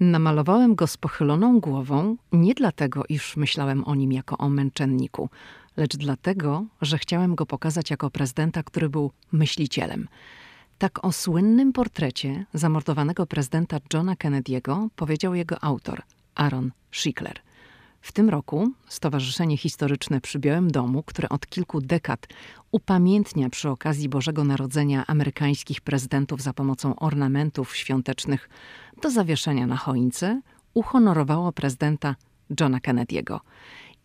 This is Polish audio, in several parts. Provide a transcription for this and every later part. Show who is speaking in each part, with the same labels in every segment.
Speaker 1: Namalowałem go z pochyloną głową nie dlatego, iż myślałem o nim jako o męczenniku, lecz dlatego, że chciałem go pokazać jako prezydenta, który był myślicielem. Tak o słynnym portrecie zamordowanego prezydenta Johna Kennedy'ego powiedział jego autor, Aaron Schickler. W tym roku Stowarzyszenie Historyczne przy Białym Domu, które od kilku dekad upamiętnia przy okazji Bożego Narodzenia amerykańskich prezydentów za pomocą ornamentów świątecznych do zawieszenia na choince, uhonorowało prezydenta Johna Kennedy'ego.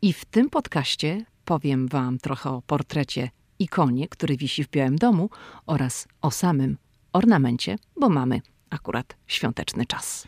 Speaker 1: I w tym podcaście powiem wam trochę o portrecie ikonie, który wisi w Białym Domu oraz o samym ornamencie, bo mamy akurat świąteczny czas.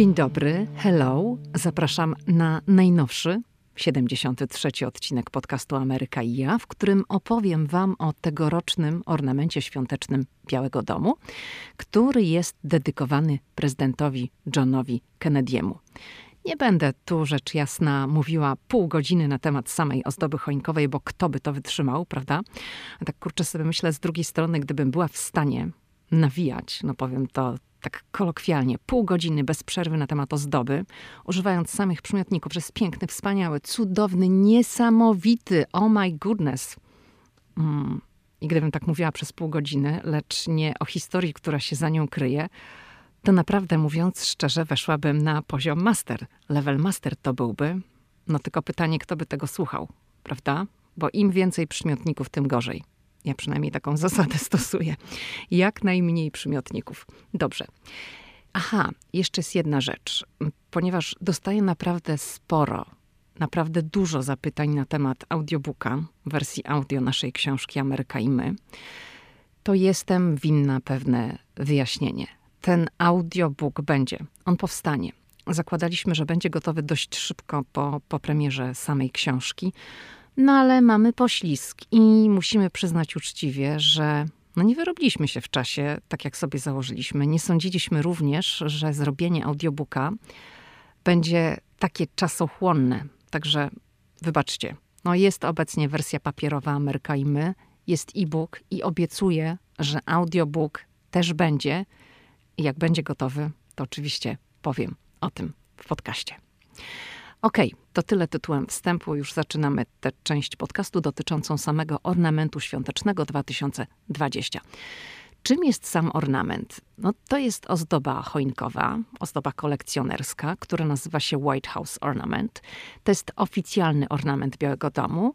Speaker 1: Dzień dobry, hello. Zapraszam na najnowszy, 73 odcinek podcastu Ameryka i ja, w którym opowiem Wam o tegorocznym ornamencie świątecznym Białego Domu, który jest dedykowany prezydentowi Johnowi Kennedy'emu. Nie będę tu, rzecz jasna, mówiła pół godziny na temat samej ozdoby choinkowej, bo kto by to wytrzymał, prawda? A tak kurczę sobie myślę, z drugiej strony, gdybym była w stanie nawijać, no powiem to tak kolokwialnie, pół godziny bez przerwy na temat ozdoby, używając samych przymiotników, że jest piękny, wspaniały, cudowny, niesamowity, oh my goodness. Mm. I gdybym tak mówiła przez pół godziny, lecz nie o historii, która się za nią kryje, to naprawdę mówiąc szczerze, weszłabym na poziom master. Level master to byłby, no tylko pytanie, kto by tego słuchał, prawda? Bo im więcej przymiotników, tym gorzej. Ja przynajmniej taką zasadę stosuję. Jak najmniej przymiotników. Dobrze. Aha, jeszcze jest jedna rzecz. Ponieważ dostaję naprawdę sporo, naprawdę dużo zapytań na temat audiobooka, wersji audio naszej książki Ameryka i my, to jestem winna pewne wyjaśnienie. Ten audiobook będzie, on powstanie. Zakładaliśmy, że będzie gotowy dość szybko po, po premierze samej książki. No ale mamy poślizg i musimy przyznać uczciwie, że no nie wyrobiliśmy się w czasie, tak jak sobie założyliśmy. Nie sądziliśmy również, że zrobienie audiobooka będzie takie czasochłonne. Także wybaczcie. No jest obecnie wersja papierowa Ameryka i my, jest e-book i obiecuję, że audiobook też będzie. Jak będzie gotowy, to oczywiście powiem o tym w podcaście. Okej, okay, to tyle tytułem wstępu. Już zaczynamy tę część podcastu dotyczącą samego ornamentu świątecznego 2020. Czym jest sam ornament? No, to jest ozdoba choinkowa, ozdoba kolekcjonerska, która nazywa się White House Ornament. To jest oficjalny ornament Białego Domu,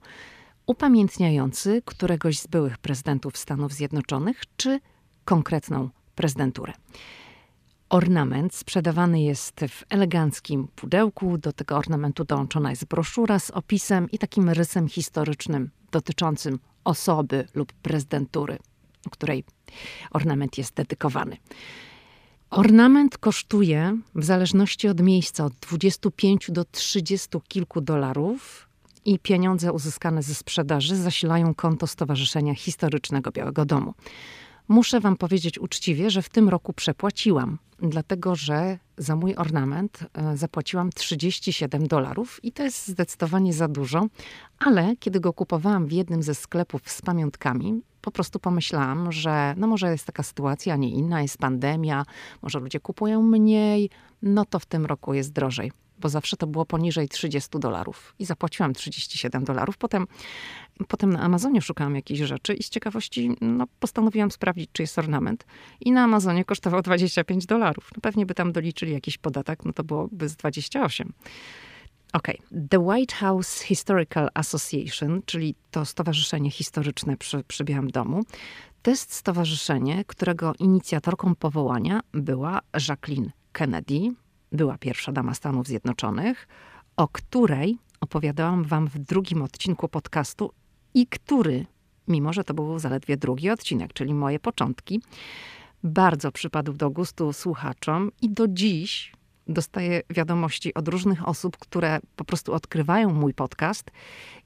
Speaker 1: upamiętniający któregoś z byłych prezydentów Stanów Zjednoczonych czy konkretną prezydenturę. Ornament sprzedawany jest w eleganckim pudełku. Do tego ornamentu dołączona jest broszura z opisem i takim rysem historycznym dotyczącym osoby lub prezydentury, której ornament jest dedykowany. Ornament kosztuje w zależności od miejsca od 25 do 30 kilku dolarów i pieniądze uzyskane ze sprzedaży zasilają konto Stowarzyszenia Historycznego Białego Domu. Muszę Wam powiedzieć uczciwie, że w tym roku przepłaciłam, dlatego że za mój ornament e, zapłaciłam 37 dolarów i to jest zdecydowanie za dużo, ale kiedy go kupowałam w jednym ze sklepów z pamiątkami, po prostu pomyślałam, że no może jest taka sytuacja, a nie inna, jest pandemia, może ludzie kupują mniej, no to w tym roku jest drożej bo zawsze to było poniżej 30 dolarów i zapłaciłam 37 dolarów. Potem, potem na Amazonie szukałam jakichś rzeczy i z ciekawości no, postanowiłam sprawdzić, czy jest ornament. I na Amazonie kosztował 25 dolarów. No, pewnie by tam doliczyli jakiś podatek, no to byłoby z 28. OK. The White House Historical Association, czyli to stowarzyszenie historyczne przy, przy Białym Domu, to jest stowarzyszenie, którego inicjatorką powołania była Jacqueline Kennedy, była pierwsza dama Stanów Zjednoczonych, o której opowiadałam wam w drugim odcinku podcastu i który, mimo że to był zaledwie drugi odcinek, czyli moje początki, bardzo przypadł do gustu słuchaczom i do dziś dostaję wiadomości od różnych osób, które po prostu odkrywają mój podcast.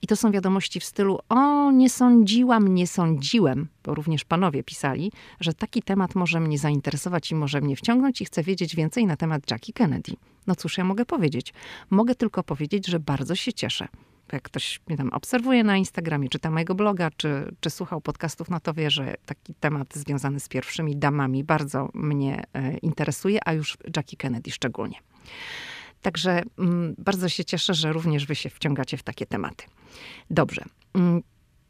Speaker 1: I to są wiadomości w stylu: O, nie sądziłam, nie sądziłem, bo również panowie pisali, że taki temat może mnie zainteresować i może mnie wciągnąć, i chcę wiedzieć więcej na temat Jackie Kennedy. No cóż, ja mogę powiedzieć? Mogę tylko powiedzieć, że bardzo się cieszę jak ktoś mnie tam obserwuje na Instagramie, czyta mojego bloga, czy, czy słuchał podcastów, no to wie, że taki temat związany z pierwszymi damami bardzo mnie e, interesuje, a już Jackie Kennedy szczególnie. Także mm, bardzo się cieszę, że również wy się wciągacie w takie tematy. Dobrze. Mm,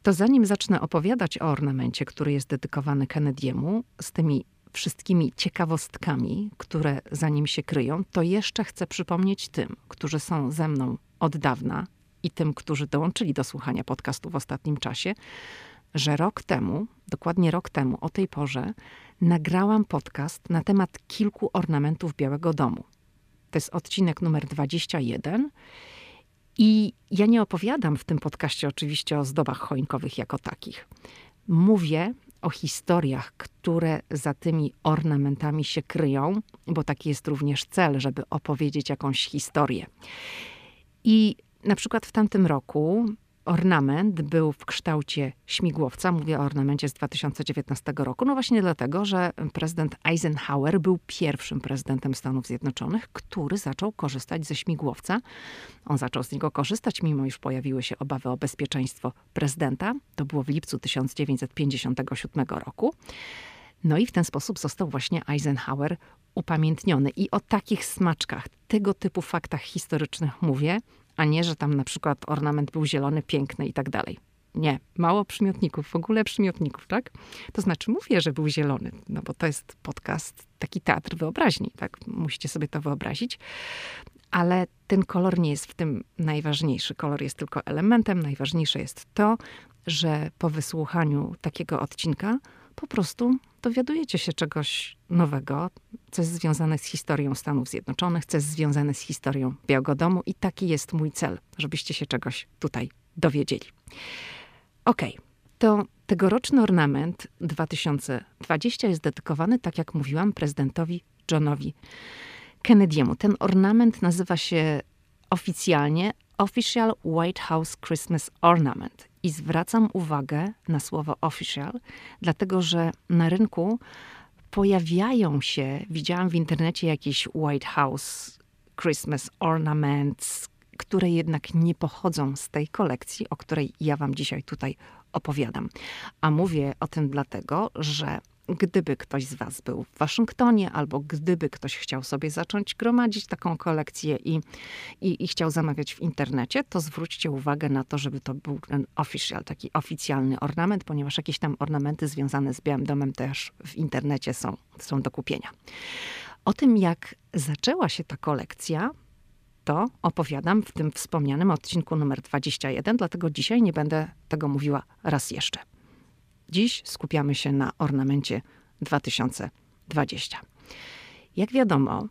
Speaker 1: to zanim zacznę opowiadać o ornamencie, który jest dedykowany Kennedy'emu, z tymi wszystkimi ciekawostkami, które za nim się kryją, to jeszcze chcę przypomnieć tym, którzy są ze mną od dawna i tym, którzy dołączyli do słuchania podcastu w ostatnim czasie, że rok temu, dokładnie rok temu, o tej porze, nagrałam podcast na temat kilku ornamentów Białego Domu. To jest odcinek numer 21. I ja nie opowiadam w tym podcaście oczywiście o zdobach choinkowych jako takich. Mówię o historiach, które za tymi ornamentami się kryją, bo taki jest również cel, żeby opowiedzieć jakąś historię. I na przykład w tamtym roku ornament był w kształcie śmigłowca. Mówię o ornamencie z 2019 roku. No właśnie dlatego, że prezydent Eisenhower był pierwszym prezydentem Stanów Zjednoczonych, który zaczął korzystać ze śmigłowca. On zaczął z niego korzystać, mimo iż pojawiły się obawy o bezpieczeństwo prezydenta. To było w lipcu 1957 roku. No i w ten sposób został właśnie Eisenhower upamiętniony. I o takich smaczkach, tego typu faktach historycznych mówię, a nie, że tam na przykład ornament był zielony, piękny i tak dalej. Nie, mało przymiotników, w ogóle przymiotników, tak? To znaczy mówię, że był zielony, no bo to jest podcast, taki teatr wyobraźni, tak? Musicie sobie to wyobrazić. Ale ten kolor nie jest w tym najważniejszy. Kolor jest tylko elementem. Najważniejsze jest to, że po wysłuchaniu takiego odcinka po prostu dowiadujecie się czegoś nowego, co jest związane z historią Stanów Zjednoczonych, co jest związane z historią Białego Domu i taki jest mój cel, żebyście się czegoś tutaj dowiedzieli. Ok, to tegoroczny ornament 2020 jest dedykowany, tak jak mówiłam, prezydentowi Johnowi Kennedy'emu. Ten ornament nazywa się oficjalnie Official White House Christmas Ornament. I zwracam uwagę na słowo official, dlatego że na rynku pojawiają się, widziałam w internecie jakieś White House Christmas Ornaments, które jednak nie pochodzą z tej kolekcji, o której ja Wam dzisiaj tutaj opowiadam. A mówię o tym dlatego, że gdyby ktoś z Was był w Waszyngtonie, albo gdyby ktoś chciał sobie zacząć gromadzić taką kolekcję i, i, i, chciał zamawiać w internecie, to zwróćcie uwagę na to, żeby to był ten official, taki oficjalny ornament, ponieważ jakieś tam ornamenty związane z Białym Domem też w internecie są, są do kupienia. O tym, jak zaczęła się ta kolekcja, to opowiadam w tym wspomnianym odcinku numer 21, dlatego dzisiaj nie będę tego mówiła raz jeszcze. Dziś skupiamy się na ornamencie 2020. Jak wiadomo,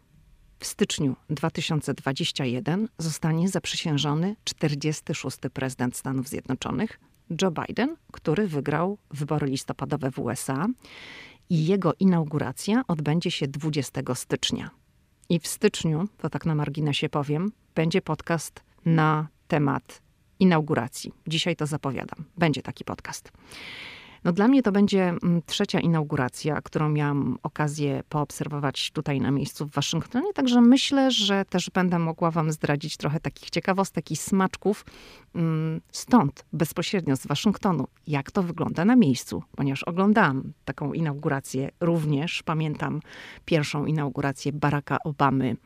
Speaker 1: w styczniu 2021 zostanie zaprzysiężony 46. prezydent Stanów Zjednoczonych, Joe Biden, który wygrał wybory listopadowe w USA i jego inauguracja odbędzie się 20 stycznia. I w styczniu, to tak na marginesie powiem, będzie podcast na temat inauguracji. Dzisiaj to zapowiadam. Będzie taki podcast. No dla mnie to będzie mm, trzecia inauguracja, którą miałam okazję poobserwować tutaj na miejscu w Waszyngtonie, także myślę, że też będę mogła wam zdradzić trochę takich ciekawostek i smaczków mm, stąd, bezpośrednio z Waszyngtonu, jak to wygląda na miejscu, ponieważ oglądałam taką inaugurację również, pamiętam pierwszą inaugurację Baracka Obamy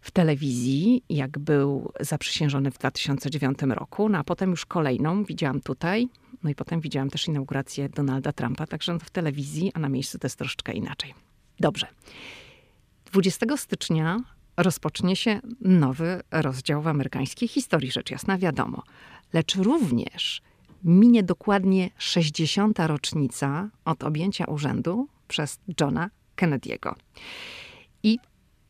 Speaker 1: w telewizji, jak był zaprzysiężony w 2009 roku, no a potem już kolejną widziałam tutaj, no i potem widziałam też inaugurację Donalda Trumpa, także w telewizji, a na miejscu to jest troszeczkę inaczej. Dobrze. 20 stycznia rozpocznie się nowy rozdział w amerykańskiej historii, rzecz jasna, wiadomo. Lecz również minie dokładnie 60. rocznica od objęcia urzędu przez Johna Kennedy'ego. I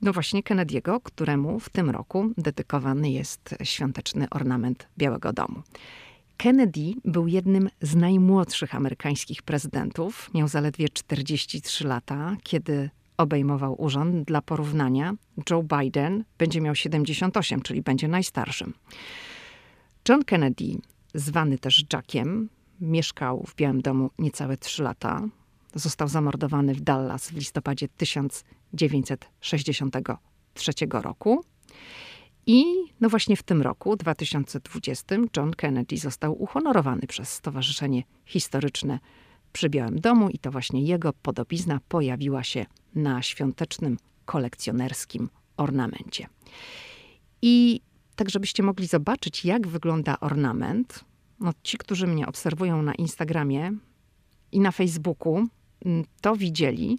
Speaker 1: no właśnie Kennedy'ego, któremu w tym roku dedykowany jest świąteczny ornament Białego Domu. Kennedy był jednym z najmłodszych amerykańskich prezydentów. Miał zaledwie 43 lata, kiedy obejmował urząd. Dla porównania, Joe Biden będzie miał 78, czyli będzie najstarszym. John Kennedy, zwany też Jackiem, mieszkał w Białym Domu niecałe 3 lata. Został zamordowany w Dallas w listopadzie 1963 roku. I no właśnie w tym roku, 2020, John Kennedy został uhonorowany przez Stowarzyszenie Historyczne przy Białym Domu i to właśnie jego podobizna pojawiła się na świątecznym kolekcjonerskim ornamencie. I tak, żebyście mogli zobaczyć, jak wygląda ornament, no ci, którzy mnie obserwują na Instagramie i na Facebooku, mm, to widzieli.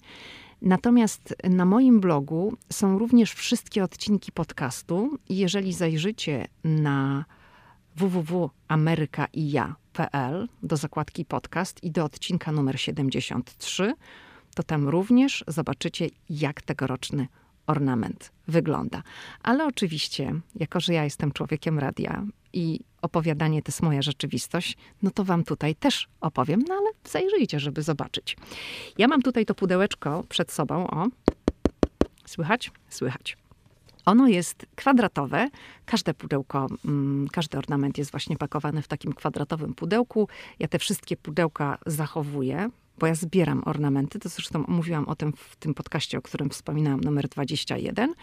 Speaker 1: Natomiast na moim blogu są również wszystkie odcinki podcastu. Jeżeli zajrzycie na www.amerykaija.pl do zakładki podcast i do odcinka numer 73, to tam również zobaczycie, jak tegoroczny ornament wygląda. Ale oczywiście, jako że ja jestem człowiekiem radia i opowiadanie to jest moja rzeczywistość, no to wam tutaj też opowiem, no ale zajrzyjcie, żeby zobaczyć. Ja mam tutaj to pudełeczko przed sobą, o. Słychać? Słychać. Ono jest kwadratowe. Każde pudełko, mm, każdy ornament jest właśnie pakowany w takim kwadratowym pudełku. Ja te wszystkie pudełka zachowuję, bo ja zbieram ornamenty. To zresztą mówiłam o tym w tym podcaście, o którym wspominałam, numer 21.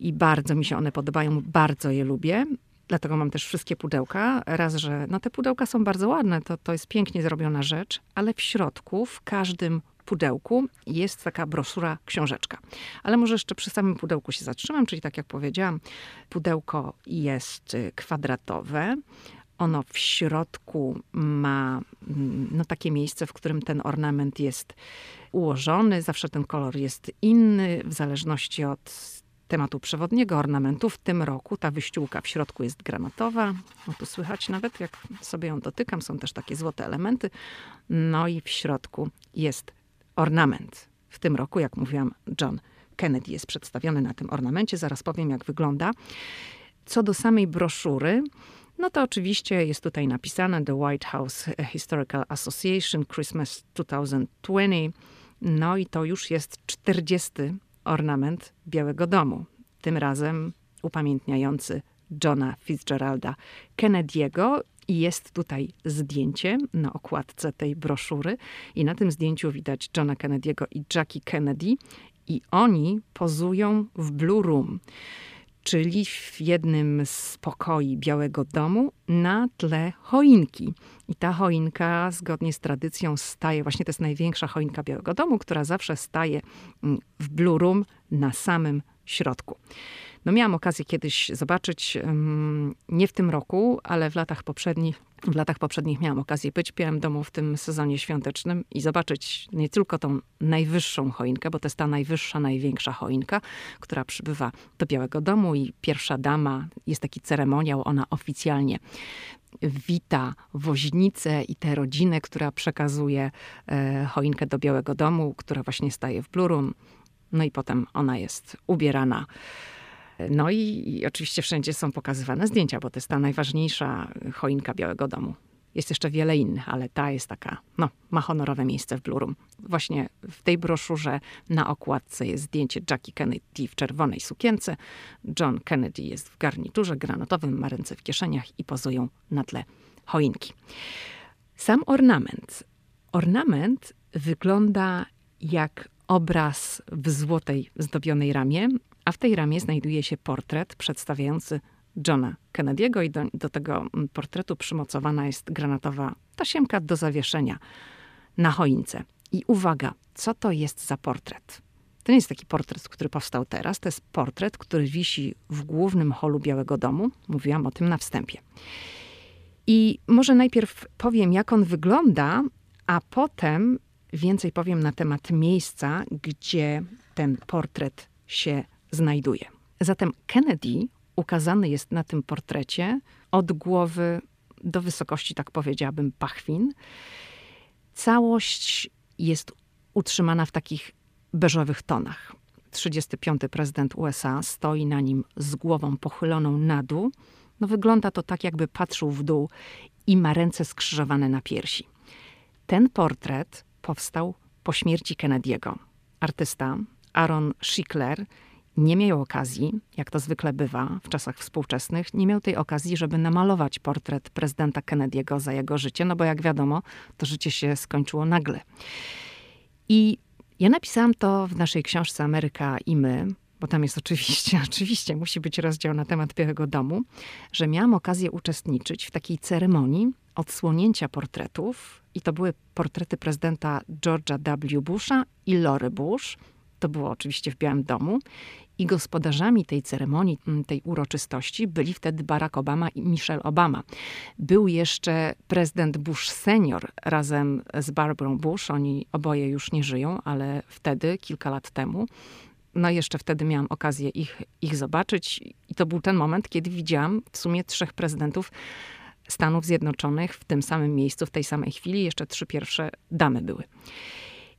Speaker 1: I bardzo mi się one podobają, bardzo je lubię. Dlatego mam też wszystkie pudełka. Raz, że no te pudełka są bardzo ładne, to, to jest pięknie zrobiona rzecz, ale w środku, w każdym pudełku jest taka broszura, książeczka. Ale może jeszcze przy samym pudełku się zatrzymam, czyli tak jak powiedziałam, pudełko jest y, kwadratowe. Ono w środku ma mm, no, takie miejsce, w którym ten ornament jest ułożony. Zawsze ten kolor jest inny, w zależności od tematu przewodniego ornamentu. W tym roku ta wyściółka w środku jest granatowa. No tu słychać nawet, jak sobie ją dotykam, są też takie złote elementy. No i w środku jest ornament. W tym roku, jak mówiłam, John Kennedy jest przedstawiony na tym ornamencie. Zaraz powiem, jak wygląda. Co do samej broszury, no to oczywiście jest tutaj napisane The White House Historical Association Christmas 2020. No i to już jest 40 ornament Białego Domu. Tym razem upamiętniający Johna Fitzgeralda Kennedy'ego. I jest tutaj zdjęcie na okładce tej broszury. I na tym zdjęciu widać Johna Kennedy'ego i Jackie Kennedy. I oni pozują w Blue Room czyli w jednym z pokoi Białego Domu na tle choinki. I ta choinka, zgodnie z tradycją, staje, właśnie to jest największa choinka Białego Domu, która zawsze staje mm, w Blue Room na samym środku. No miałam okazję kiedyś zobaczyć, nie w tym roku, ale w latach poprzednich, w latach poprzednich miałam okazję być Białym Domu w tym sezonie świątecznym i zobaczyć nie tylko tą najwyższą choinkę, bo to jest ta najwyższa, największa choinka, która przybywa do Białego Domu i pierwsza dama, jest taki ceremoniał, ona oficjalnie wita woźnicę i tę rodzinę, która przekazuje e, choinkę do Białego Domu, która właśnie staje w Blue Room. No i potem ona jest ubierana no i, i oczywiście wszędzie są pokazywane zdjęcia, bo to jest ta najważniejsza choinka Białego Domu. Jest jeszcze wiele innych, ale ta jest taka, no, ma honorowe miejsce w Blue Room. Właśnie w tej broszurze na okładce jest zdjęcie Jackie Kennedy w czerwonej sukience. John Kennedy jest w garniturze granatowym, ma ręce w kieszeniach i pozują na tle choinki. Sam ornament. Ornament wygląda jak obraz w złotej zdobionej ramie, a w tej ramie znajduje się portret przedstawiający Johna Kennedy'ego i do, do, tego portretu przymocowana jest granatowa tasiemka do zawieszenia na choince. I uwaga, co to jest za portret? To nie jest taki portret, który powstał teraz, to jest portret, który wisi w głównym holu Białego Domu. Mówiłam o tym na wstępie. I może najpierw powiem, jak on wygląda, a potem więcej powiem na temat miejsca, gdzie ten portret się znajduje. Zatem Kennedy ukazany jest na tym portrecie od głowy do wysokości, tak powiedziałabym, pachwin. Całość jest utrzymana w takich beżowych tonach. 35. prezydent USA stoi na nim z głową pochyloną na dół. No wygląda to tak, jakby patrzył w dół i ma ręce skrzyżowane na piersi. Ten portret powstał po śmierci Kennedy'ego. Artysta Aaron Schickler nie miał okazji, jak to zwykle bywa w czasach współczesnych, nie miał tej okazji, żeby namalować portret prezydenta Kennedy'ego za jego życie, no bo jak wiadomo, to życie się skończyło nagle. I ja napisałam to w naszej książce Ameryka i my, bo tam jest oczywiście, oczywiście musi być rozdział na temat Białego Domu, że miałam okazję uczestniczyć w takiej ceremonii odsłonięcia portretów. I to były portrety prezydenta George'a W. Busha i Lory Bush. To było oczywiście w Białym Domu. I gospodarzami tej ceremonii, tej uroczystości byli wtedy Barack Obama i Michelle Obama. Był jeszcze prezydent Bush senior razem z Barbarą Bush. Oni oboje już nie żyją, ale wtedy, kilka lat temu, no jeszcze wtedy miałam okazję ich, ich zobaczyć. I to był ten moment, kiedy widziałam w sumie trzech prezydentów Stanów Zjednoczonych w tym samym miejscu, w tej samej chwili. Jeszcze trzy pierwsze damy były.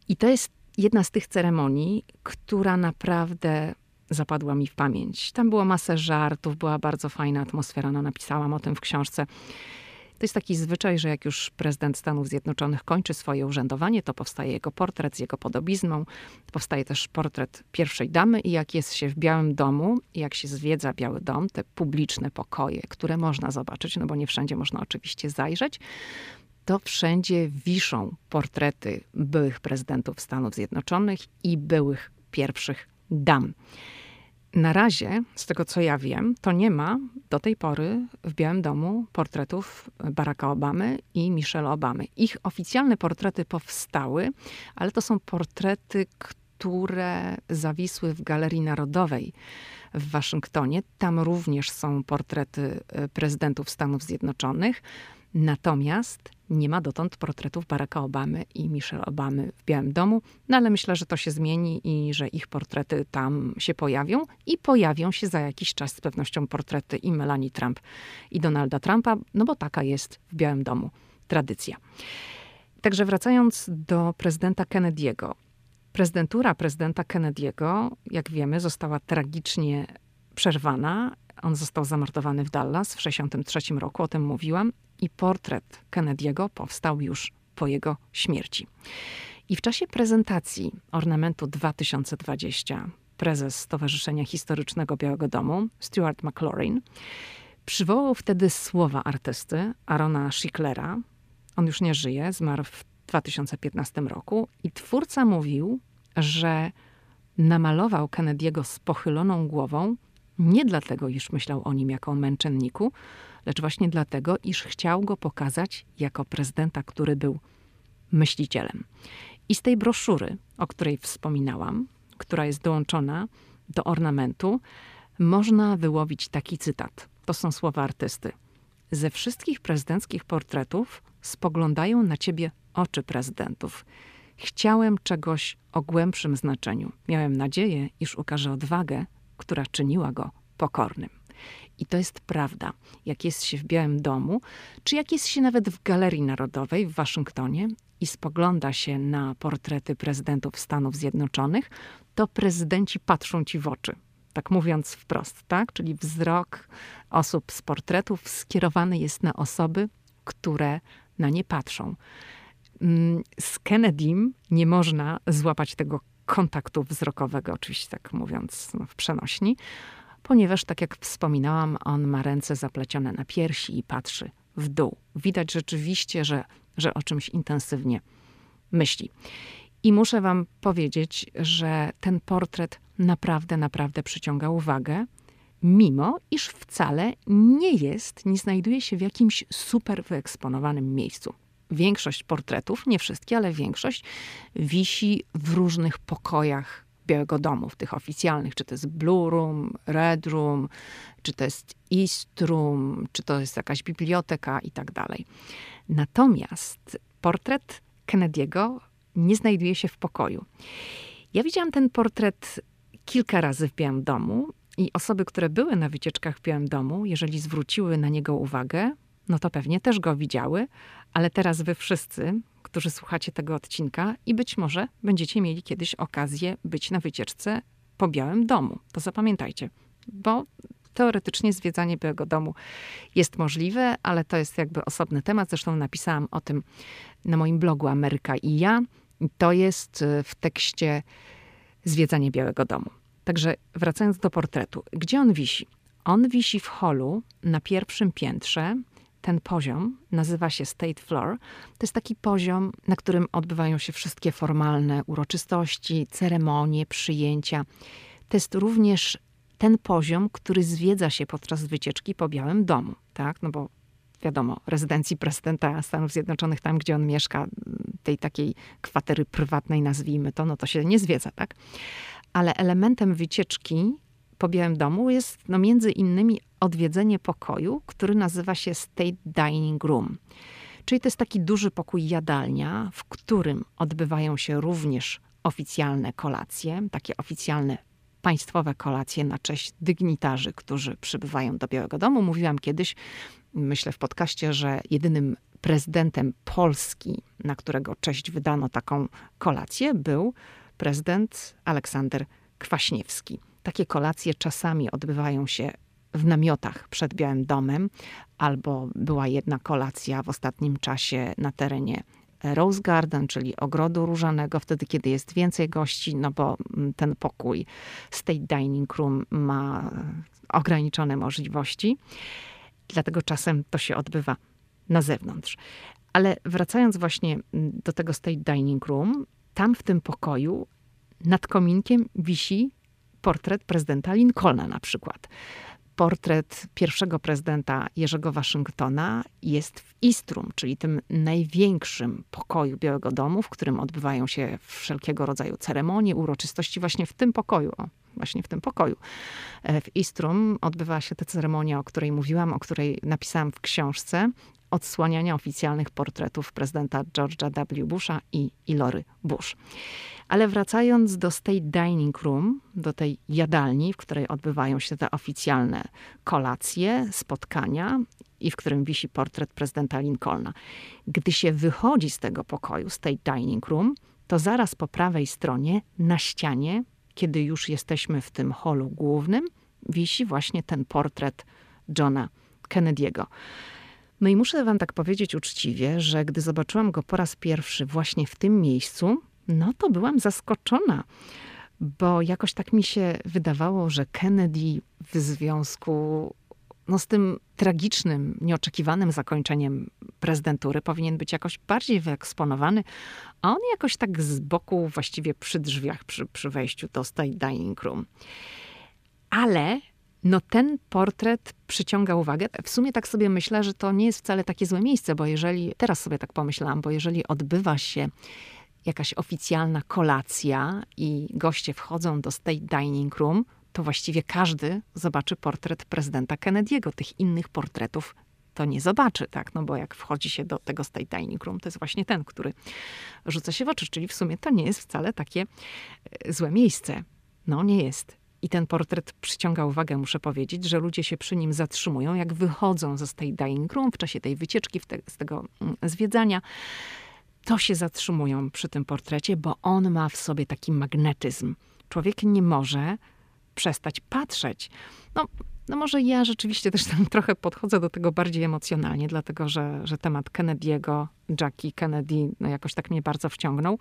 Speaker 1: I to jest jedna z tych ceremonii, która naprawdę zapadła mi w pamięć. Tam było masę żartów, była bardzo fajna atmosfera. No, napisałam o tym w książce. To jest taki zwyczaj, że jak już prezydent Stanów Zjednoczonych kończy swoje urzędowanie, to powstaje jego portret z jego podobizną. Powstaje też portret pierwszej damy i jak jest się w Białym Domu, jak się zwiedza Biały Dom, te publiczne pokoje, które można zobaczyć, no bo nie wszędzie można oczywiście zajrzeć, to wszędzie wiszą portrety byłych prezydentów Stanów Zjednoczonych i byłych pierwszych dam. Na razie, z tego co ja wiem, to nie ma do tej pory w Białym Domu portretów Baracka Obamy i Michelle Obamy. Ich oficjalne portrety powstały, ale to są portrety, które zawisły w Galerii Narodowej w Waszyngtonie. Tam również są portrety e, prezydentów Stanów Zjednoczonych. Natomiast nie ma dotąd portretów Baracka Obamy i Michelle Obamy w Białym Domu, no ale myślę, że to się zmieni i że ich portrety tam się pojawią i pojawią się za jakiś czas z pewnością portrety i Melanie Trump i Donalda Trumpa, no bo taka jest w Białym Domu tradycja. Także wracając do prezydenta Kennedy'ego. Prezydentura prezydenta Kennedy'ego, jak wiemy, została tragicznie przerwana. On został zamordowany w Dallas w 1963 roku, o tym mówiłam, i portret Kennedy'ego powstał już po jego śmierci. I w czasie prezentacji ornamentu 2020 prezes Stowarzyszenia Historycznego Białego Domu, Stuart McLaurin, przywołał wtedy słowa artysty Arona Schicklera. On już nie żyje, zmarł w 2015 roku i twórca mówił, że namalował Kennedy'ego z pochyloną głową nie dlatego, iż myślał o nim jako o męczenniku, lecz właśnie dlatego, iż chciał go pokazać jako prezydenta, który był myślicielem. I z tej broszury, o której wspominałam, która jest dołączona do ornamentu, można wyłowić taki cytat. To są słowa artysty. Ze wszystkich prezydenckich portretów spoglądają na ciebie oczy prezydentów. Chciałem czegoś o głębszym znaczeniu. Miałem nadzieję, iż ukaże odwagę, która czyniła go pokornym. I to jest prawda. Jak jest się w Białym Domu, czy jak jest się nawet w Galerii Narodowej w Waszyngtonie i spogląda się na portrety prezydentów Stanów Zjednoczonych, to prezydenci patrzą ci w oczy. Tak mówiąc wprost, tak? Czyli wzrok osób z portretów skierowany jest na osoby, które na nie patrzą. Mm, z Kennedym nie można złapać tego kontaktu wzrokowego, oczywiście tak mówiąc no, w przenośni, ponieważ, tak jak wspominałam, on ma ręce zaplecione na piersi i patrzy w dół. Widać rzeczywiście, że, że o czymś intensywnie myśli. I muszę Wam powiedzieć, że ten portret naprawdę, naprawdę przyciąga uwagę, mimo iż wcale nie jest, nie znajduje się w jakimś super wyeksponowanym miejscu. Większość portretów, nie wszystkie, ale większość, wisi w różnych pokojach Białego Domu, w tych oficjalnych, czy to jest Blue Room, Red Room, czy to jest East Room, czy to jest jakaś biblioteka i tak dalej. Natomiast portret Kennedy'ego nie znajduje się w pokoju. Ja widziałam ten portret kilka razy w Białym Domu i osoby, które były na wycieczkach w Białym Domu, jeżeli zwróciły na niego uwagę, no to pewnie też go widziały, ale teraz wy wszyscy, którzy słuchacie tego odcinka i być może będziecie mieli kiedyś okazję być na wycieczce po Białym Domu. To zapamiętajcie, bo teoretycznie zwiedzanie Białego Domu jest możliwe, ale to jest jakby osobny temat. Zresztą napisałam o tym na moim blogu Ameryka i ja. To jest y, w tekście Zwiedzanie Białego Domu. Także wracając do portretu. Gdzie on wisi? On wisi w holu na pierwszym piętrze. Ten poziom nazywa się State Floor. To jest taki poziom, na którym odbywają się wszystkie formalne uroczystości, ceremonie, przyjęcia. To jest również ten poziom, który zwiedza się podczas wycieczki po Białym Domu, tak? No bo wiadomo, rezydencji prezydenta Stanów Zjednoczonych, tam gdzie on mieszka, tej takiej kwatery prywatnej, nazwijmy to, no to się nie zwiedza, tak? Ale elementem wycieczki po Białym Domu jest no między innymi odwiedzenie pokoju, który nazywa się State Dining Room. Czyli to jest taki duży pokój jadalnia, w którym odbywają się również oficjalne kolacje, takie oficjalne państwowe kolacje na cześć dygnitarzy, którzy przybywają do Białego Domu. Mówiłam kiedyś, myślę w podcaście, że jedynym prezydentem Polski, na którego cześć wydano taką kolację, był prezydent Aleksander Kwaśniewski. Takie kolacje czasami odbywają się w namiotach przed Białym Domem, albo była jedna kolacja w ostatnim czasie na terenie Rose Garden, czyli ogrodu różanego, wtedy, kiedy jest więcej gości, no bo mm, ten pokój State Dining Room ma ograniczone możliwości. Dlatego czasem to się odbywa na zewnątrz. Ale wracając właśnie mm, do tego State Dining Room, tam w tym pokoju nad kominkiem wisi portret prezydenta Lincolna na przykład portret pierwszego prezydenta Jerzego Waszyngtona jest w Istrum, czyli tym największym pokoju Białego Domu, w którym odbywają się wszelkiego rodzaju ceremonie, uroczystości właśnie w tym pokoju. Właśnie w tym pokoju. E, w Istrum odbywa się ta ceremonia, o której mówiłam, o której napisałam w książce odsłaniania oficjalnych portretów prezydenta George'a W. Busha i Ilory Bush. Ale wracając do State Dining Room, do tej jadalni, w której odbywają się te oficjalne kolacje, spotkania i w którym wisi portret prezydenta Lincolna. Gdy się wychodzi z tego pokoju, State Dining Room, to zaraz po prawej stronie na ścianie, kiedy już jesteśmy w tym holu głównym, wisi właśnie ten portret Johna Kennedy'ego. No i muszę wam tak powiedzieć uczciwie, że gdy zobaczyłam go po raz pierwszy właśnie w tym miejscu, no to byłam zaskoczona, bo jakoś tak mi się wydawało, że Kennedy w związku no, z tym tragicznym, nieoczekiwanym zakończeniem prezydentury powinien być jakoś bardziej wyeksponowany, a on jakoś tak z boku, właściwie przy drzwiach, przy, przy wejściu do State Dining Room. Ale no ten portret przyciąga uwagę. W sumie tak sobie myślę, że to nie jest wcale takie złe miejsce, bo jeżeli, teraz sobie tak pomyślałam, bo jeżeli odbywa się jakaś oficjalna kolacja i goście wchodzą do State Dining Room, to właściwie każdy zobaczy portret prezydenta Kennedy'ego. Tych innych portretów to nie zobaczy, tak? No bo jak wchodzi się do tego State Dining Room, to jest właśnie ten, który rzuca się w oczy. Czyli w sumie to nie jest wcale takie e, złe miejsce. No nie jest. I ten portret przyciąga uwagę, muszę powiedzieć, że ludzie się przy nim zatrzymują, jak wychodzą ze State Dining Room w czasie tej wycieczki, te, z tego mm, zwiedzania to się zatrzymują przy tym portrecie, bo on ma w sobie taki magnetyzm. Człowiek nie może przestać patrzeć. No, no może ja rzeczywiście też tam trochę podchodzę do tego bardziej emocjonalnie, dlatego że, że temat Kennedy'ego, Jackie Kennedy, no jakoś tak mnie bardzo wciągnął.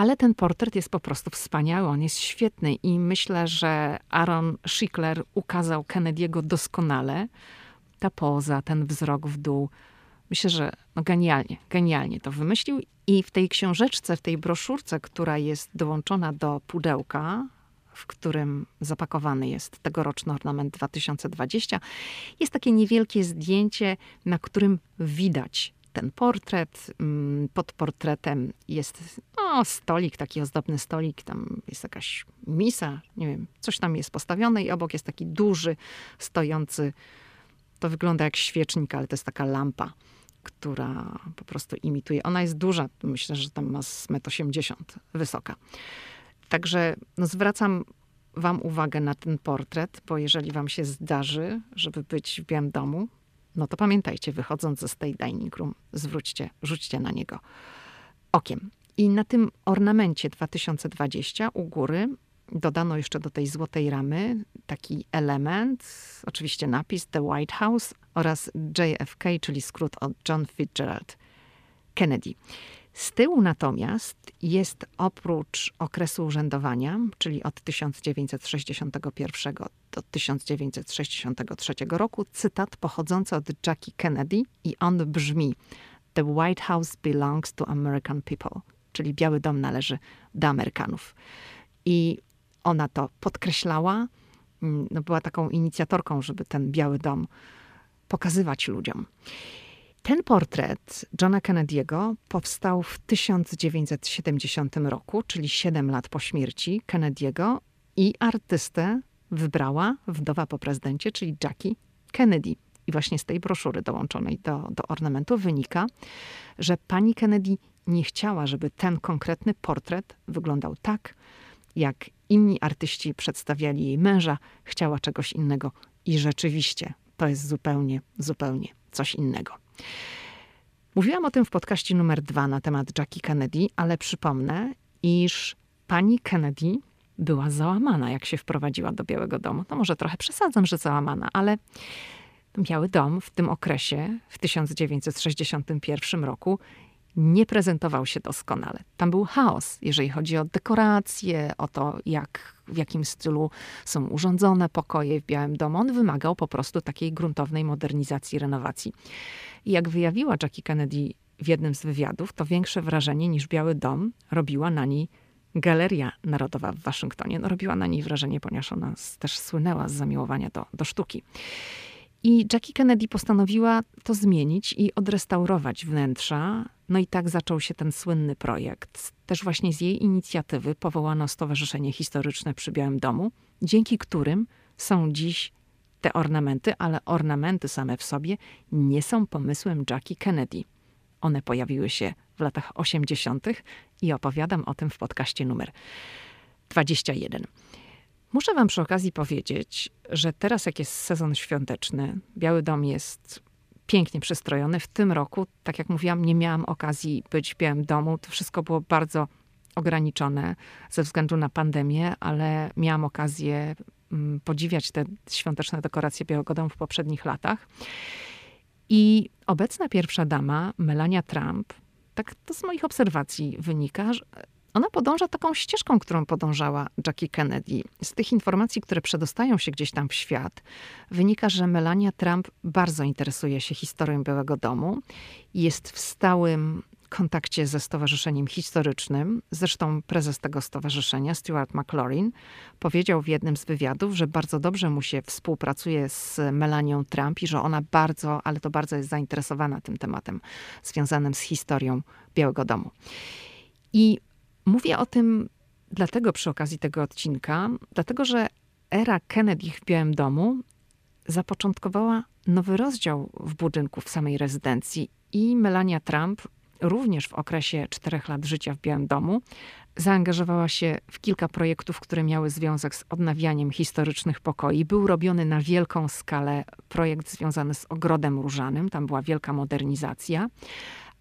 Speaker 1: Ale ten portret jest po prostu wspaniały, on jest świetny i myślę, że Aaron Schickler ukazał Kennedy'ego doskonale. Ta poza, ten wzrok w dół, Myślę, że no genialnie, genialnie to wymyślił. I w tej książeczce, w tej broszurce, która jest dołączona do pudełka, w którym zapakowany jest tegoroczny ornament 2020, jest takie niewielkie zdjęcie, na którym widać ten portret. Mm, pod portretem jest no, stolik, taki ozdobny stolik, tam jest jakaś misa, nie wiem, coś tam jest postawione i obok jest taki duży, stojący, to wygląda jak świecznik, ale to jest taka lampa która po prostu imituje. Ona jest duża, myślę, że tam ma z 1,80 m wysoka. Także no, zwracam wam uwagę na ten portret, bo jeżeli wam się zdarzy, żeby być w Białym Domu, no to pamiętajcie, wychodząc ze State Dining Room, zwróćcie, rzućcie na niego okiem. I na tym ornamencie 2020 u góry dodano jeszcze do tej złotej ramy taki element, oczywiście napis The White House oraz JFK, czyli skrót od John Fitzgerald Kennedy. Z tyłu natomiast jest oprócz okresu urzędowania, czyli od 1961 do 1963 roku, cytat pochodzący od Jackie Kennedy i on brzmi The White House belongs to American people, czyli Biały Dom należy do Amerykanów. I ona to podkreślała, mm, no była taką inicjatorką, żeby ten Biały Dom pokazywać ludziom. Ten portret Johna Kennedy'ego powstał w 1970 roku, czyli 7 lat po śmierci Kennedy'ego i artystę wybrała wdowa po prezydencie, czyli Jackie Kennedy. I właśnie z tej broszury dołączonej do, do ornamentu wynika, że pani Kennedy nie chciała, żeby ten konkretny portret wyglądał tak, jak inni artyści przedstawiali jej męża, chciała czegoś innego. I rzeczywiście to jest zupełnie, zupełnie coś innego. Mówiłam o tym w podcaście numer dwa na temat Jackie Kennedy, ale przypomnę, iż pani Kennedy była załamana, jak się wprowadziła do Białego Domu. No może trochę przesadzam, że załamana, ale Biały Dom w tym okresie, w 1961 roku, nie prezentował się doskonale. Tam był chaos, jeżeli chodzi o dekoracje, o to, jak, w jakim stylu są urządzone pokoje w Białym Domu. On wymagał po prostu takiej gruntownej modernizacji, renowacji. I jak wyjawiła Jackie Kennedy w jednym z wywiadów, to większe wrażenie niż Biały Dom robiła na niej Galeria Narodowa w Waszyngtonie. No, robiła na niej wrażenie, ponieważ ona też słynęła z zamiłowania do, do sztuki. I Jackie Kennedy postanowiła to zmienić i odrestaurować wnętrza. No i tak zaczął się ten słynny projekt. Też właśnie z jej inicjatywy powołano Stowarzyszenie Historyczne przy Białym Domu, dzięki którym są dziś te ornamenty, ale ornamenty same w sobie nie są pomysłem Jackie Kennedy. One pojawiły się w latach 80. i opowiadam o tym w podcaście numer 21. Muszę Wam przy okazji powiedzieć, że teraz, jak jest sezon świąteczny, Biały Dom jest pięknie przystrojony. W tym roku, tak jak mówiłam, nie miałam okazji być w Białym Domu. To wszystko było bardzo ograniczone ze względu na pandemię, ale miałam okazję mm, podziwiać te świąteczne dekoracje Białego Domu w poprzednich latach. I obecna pierwsza dama, Melania Trump, tak to z moich obserwacji wynika, ona podąża taką ścieżką, którą podążała Jackie Kennedy. Z tych informacji, które przedostają się gdzieś tam w świat, wynika, że Melania Trump bardzo interesuje się historią Białego Domu. Jest w stałym kontakcie ze Stowarzyszeniem Historycznym. Zresztą prezes tego stowarzyszenia, Stuart McLaurin, powiedział w jednym z wywiadów, że bardzo dobrze mu się współpracuje z Melanią Trump i że ona bardzo, ale to bardzo jest zainteresowana tym tematem związanym z historią Białego Domu. I Mówię o tym dlatego przy okazji tego odcinka, dlatego że era Kennedy w Białym Domu zapoczątkowała nowy rozdział w budynku w samej rezydencji i Melania Trump również w okresie czterech lat życia w Białym Domu zaangażowała się w kilka projektów, które miały związek z odnawianiem historycznych pokoi. Był robiony na wielką skalę projekt związany z ogrodem różanym, tam była wielka modernizacja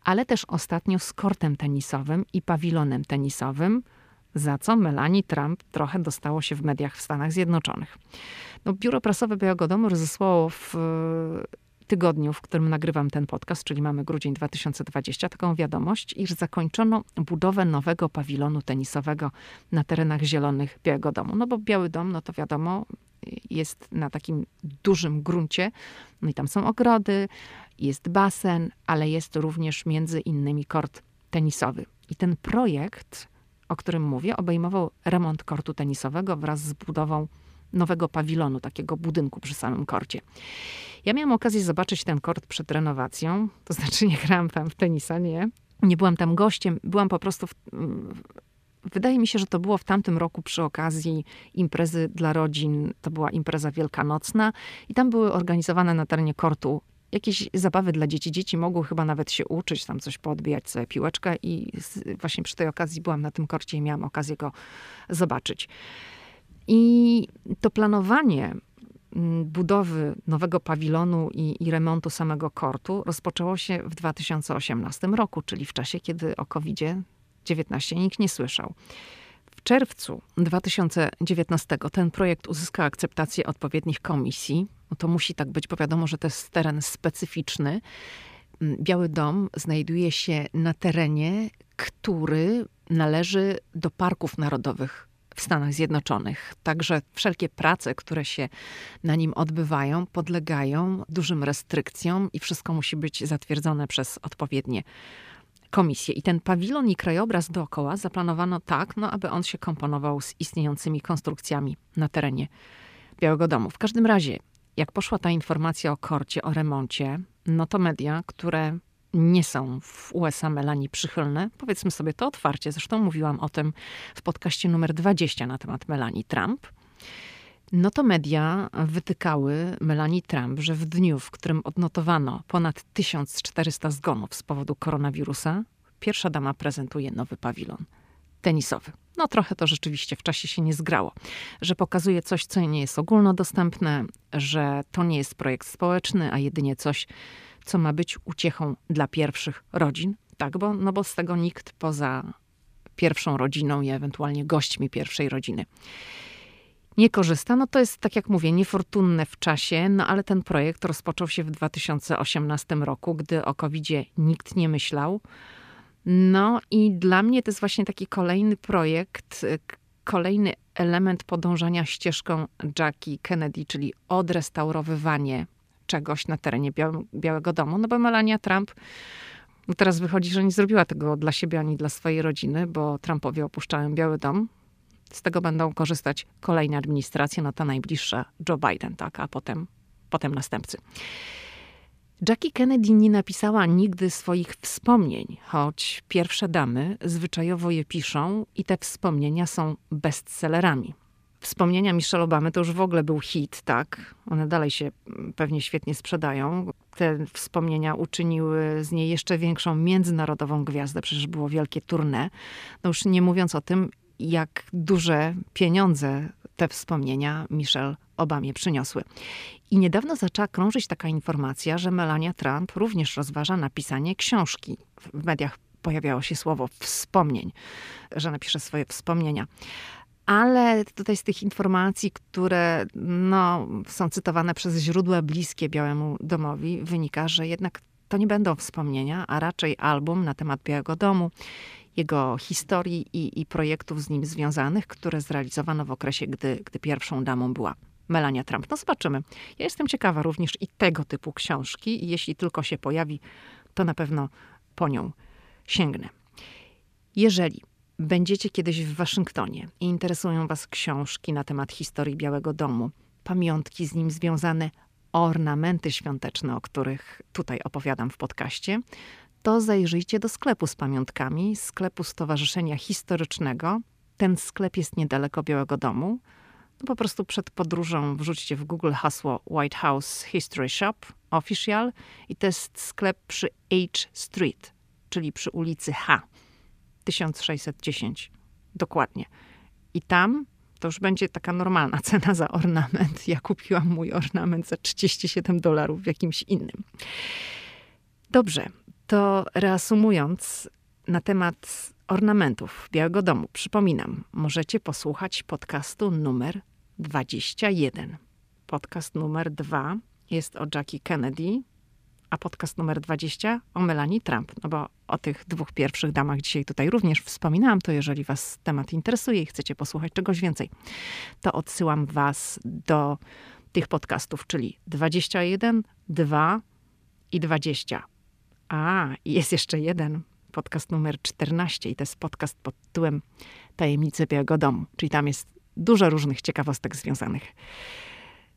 Speaker 1: ale też ostatnio z kortem tenisowym i pawilonem tenisowym, za co Melanie Trump trochę dostało się w mediach w Stanach Zjednoczonych. No, Biuro Prasowe Białego Domu rozesłało w tygodniu, w którym nagrywam ten podcast, czyli mamy grudzień 2020, taką wiadomość, iż zakończono budowę nowego pawilonu tenisowego na terenach zielonych Białego Domu. No bo Biały Dom, no to wiadomo, jest na takim dużym gruncie, no i tam są ogrody, jest basen, ale jest również między innymi kort tenisowy. I ten projekt, o którym mówię, obejmował remont kortu tenisowego wraz z budową nowego pawilonu, takiego budynku przy samym korcie. Ja miałam okazję zobaczyć ten kort przed renowacją, to znaczy nie grałam tam w tenisa, nie. Nie byłam tam gościem, byłam po prostu w, Wydaje mi się, że to było w tamtym roku przy okazji imprezy dla rodzin. To była impreza wielkanocna i tam były organizowane na terenie kortu jakieś zabawy dla dzieci. Dzieci mogły chyba nawet się uczyć, tam coś poodbijać sobie piłeczkę i właśnie przy tej okazji byłam na tym korcie i miałam okazję go zobaczyć. I to planowanie mm, budowy nowego pawilonu i, i remontu samego kortu rozpoczęło się w 2018 roku, czyli w czasie, kiedy o COVID-19 nikt nie słyszał. W czerwcu 2019 ten projekt uzyskał akceptację odpowiednich komisji. No to musi tak być, bo wiadomo, że to jest teren specyficzny. Biały Dom znajduje się na terenie, który należy do parków narodowych w Stanach Zjednoczonych. Także wszelkie prace, które się na nim odbywają, podlegają dużym restrykcjom i wszystko musi być zatwierdzone przez odpowiednie komisje. I ten pawilon i krajobraz dookoła zaplanowano tak, no, aby on się komponował z istniejącymi konstrukcjami na terenie Białego Domu. W każdym razie, jak poszła ta informacja o korcie, o remoncie, no to media, które nie są w USA Melanie przychylne. Powiedzmy sobie to otwarcie. Zresztą mówiłam o tym w podcaście numer 20 na temat Melanie Trump. No to media wytykały Melanie Trump, że w dniu, w którym odnotowano ponad 1400 zgonów z powodu koronawirusa, pierwsza dama prezentuje nowy pawilon tenisowy. No trochę to rzeczywiście w czasie się nie zgrało, że pokazuje coś, co nie jest ogólnodostępne, że to nie jest projekt społeczny, a jedynie coś, co ma być uciechą dla pierwszych rodzin. Tak, bo, no bo z tego nikt poza pierwszą rodziną i ewentualnie gośćmi pierwszej rodziny nie korzysta. No to jest, tak jak mówię, niefortunne w czasie, no ale ten projekt rozpoczął się w 2018 roku, gdy o covid nikt nie myślał. No i dla mnie to jest właśnie taki kolejny projekt, kolejny element podążania ścieżką Jackie Kennedy, czyli odrestaurowywanie czegoś na terenie Białego Domu. No bo Melania Trump no teraz wychodzi, że nie zrobiła tego dla siebie ani dla swojej rodziny, bo Trumpowie opuszczają Biały Dom. Z tego będą korzystać kolejne administracje, no ta najbliższa Joe Biden, tak, a potem, potem następcy. Jackie Kennedy nie napisała nigdy swoich wspomnień, choć pierwsze damy zwyczajowo je piszą i te wspomnienia są bestsellerami. Wspomnienia Michelle Obamy to już w ogóle był hit, tak? One dalej się pewnie świetnie sprzedają. Te wspomnienia uczyniły z niej jeszcze większą międzynarodową gwiazdę, przecież było wielkie tournée. No już nie mówiąc o tym, jak duże pieniądze te wspomnienia Michelle Obamie przyniosły. I niedawno zaczęła krążyć taka informacja, że Melania Trump również rozważa napisanie książki. W mediach pojawiało się słowo wspomnień, że napisze swoje wspomnienia ale tutaj z tych informacji, które no, są cytowane przez źródła bliskie Białemu Domowi, wynika, że jednak to nie będą wspomnienia, a raczej album na temat Białego Domu, jego historii i, i projektów z nim związanych, które zrealizowano w okresie, gdy, gdy pierwszą damą była Melania Trump. No zobaczymy. Ja jestem ciekawa również i tego typu książki i jeśli tylko się pojawi, to na pewno po nią sięgnę. Jeżeli będziecie kiedyś w Waszyngtonie i interesują Was książki na temat historii Białego Domu, pamiątki z nim związane, ornamenty świąteczne, o których tutaj opowiadam w podcaście, to zajrzyjcie do sklepu z pamiątkami, sklepu Stowarzyszenia Historycznego. Ten sklep jest niedaleko Białego Domu. No po prostu przed podróżą wrzućcie w Google hasło White House History Shop Official i to jest sklep przy H Street, czyli przy ulicy H. 1610. Dokładnie. I tam to już będzie taka normalna cena za ornament. Ja kupiłam mój ornament za 37 dolarów w jakimś innym. Dobrze, to reasumując na temat ornamentów Białego Domu, przypominam, możecie posłuchać podcastu numer 21. Podcast numer 2 jest o Jackie Kennedy, a podcast numer 20 o Melanie Trump. No bo o tych dwóch pierwszych damach dzisiaj tutaj również wspominałam, to jeżeli was temat interesuje i chcecie posłuchać czegoś więcej, to odsyłam was do tych podcastów, czyli 21, 2 i 20. A, jest jeszcze jeden, podcast numer 14 i to jest podcast pod tytułem Tajemnice Białego Domu, czyli tam jest dużo różnych ciekawostek związanych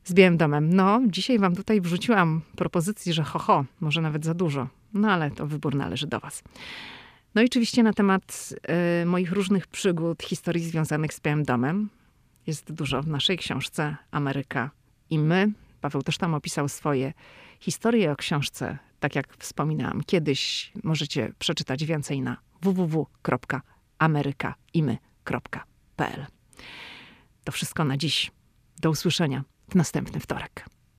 Speaker 1: z Białym Domem. No, dzisiaj wam tutaj wrzuciłam propozycji, że ho, ho, może nawet za dużo. No ale to wybór należy do was. No i oczywiście na temat y, moich różnych przygód, historii związanych z Białym Domem jest dużo w naszej książce Ameryka i my. Paweł też tam opisał swoje historie o książce, tak jak wspominałam kiedyś. Możecie przeczytać więcej na www.amerykaimy.pl. To wszystko na dziś. Do usłyszenia w następny wtorek.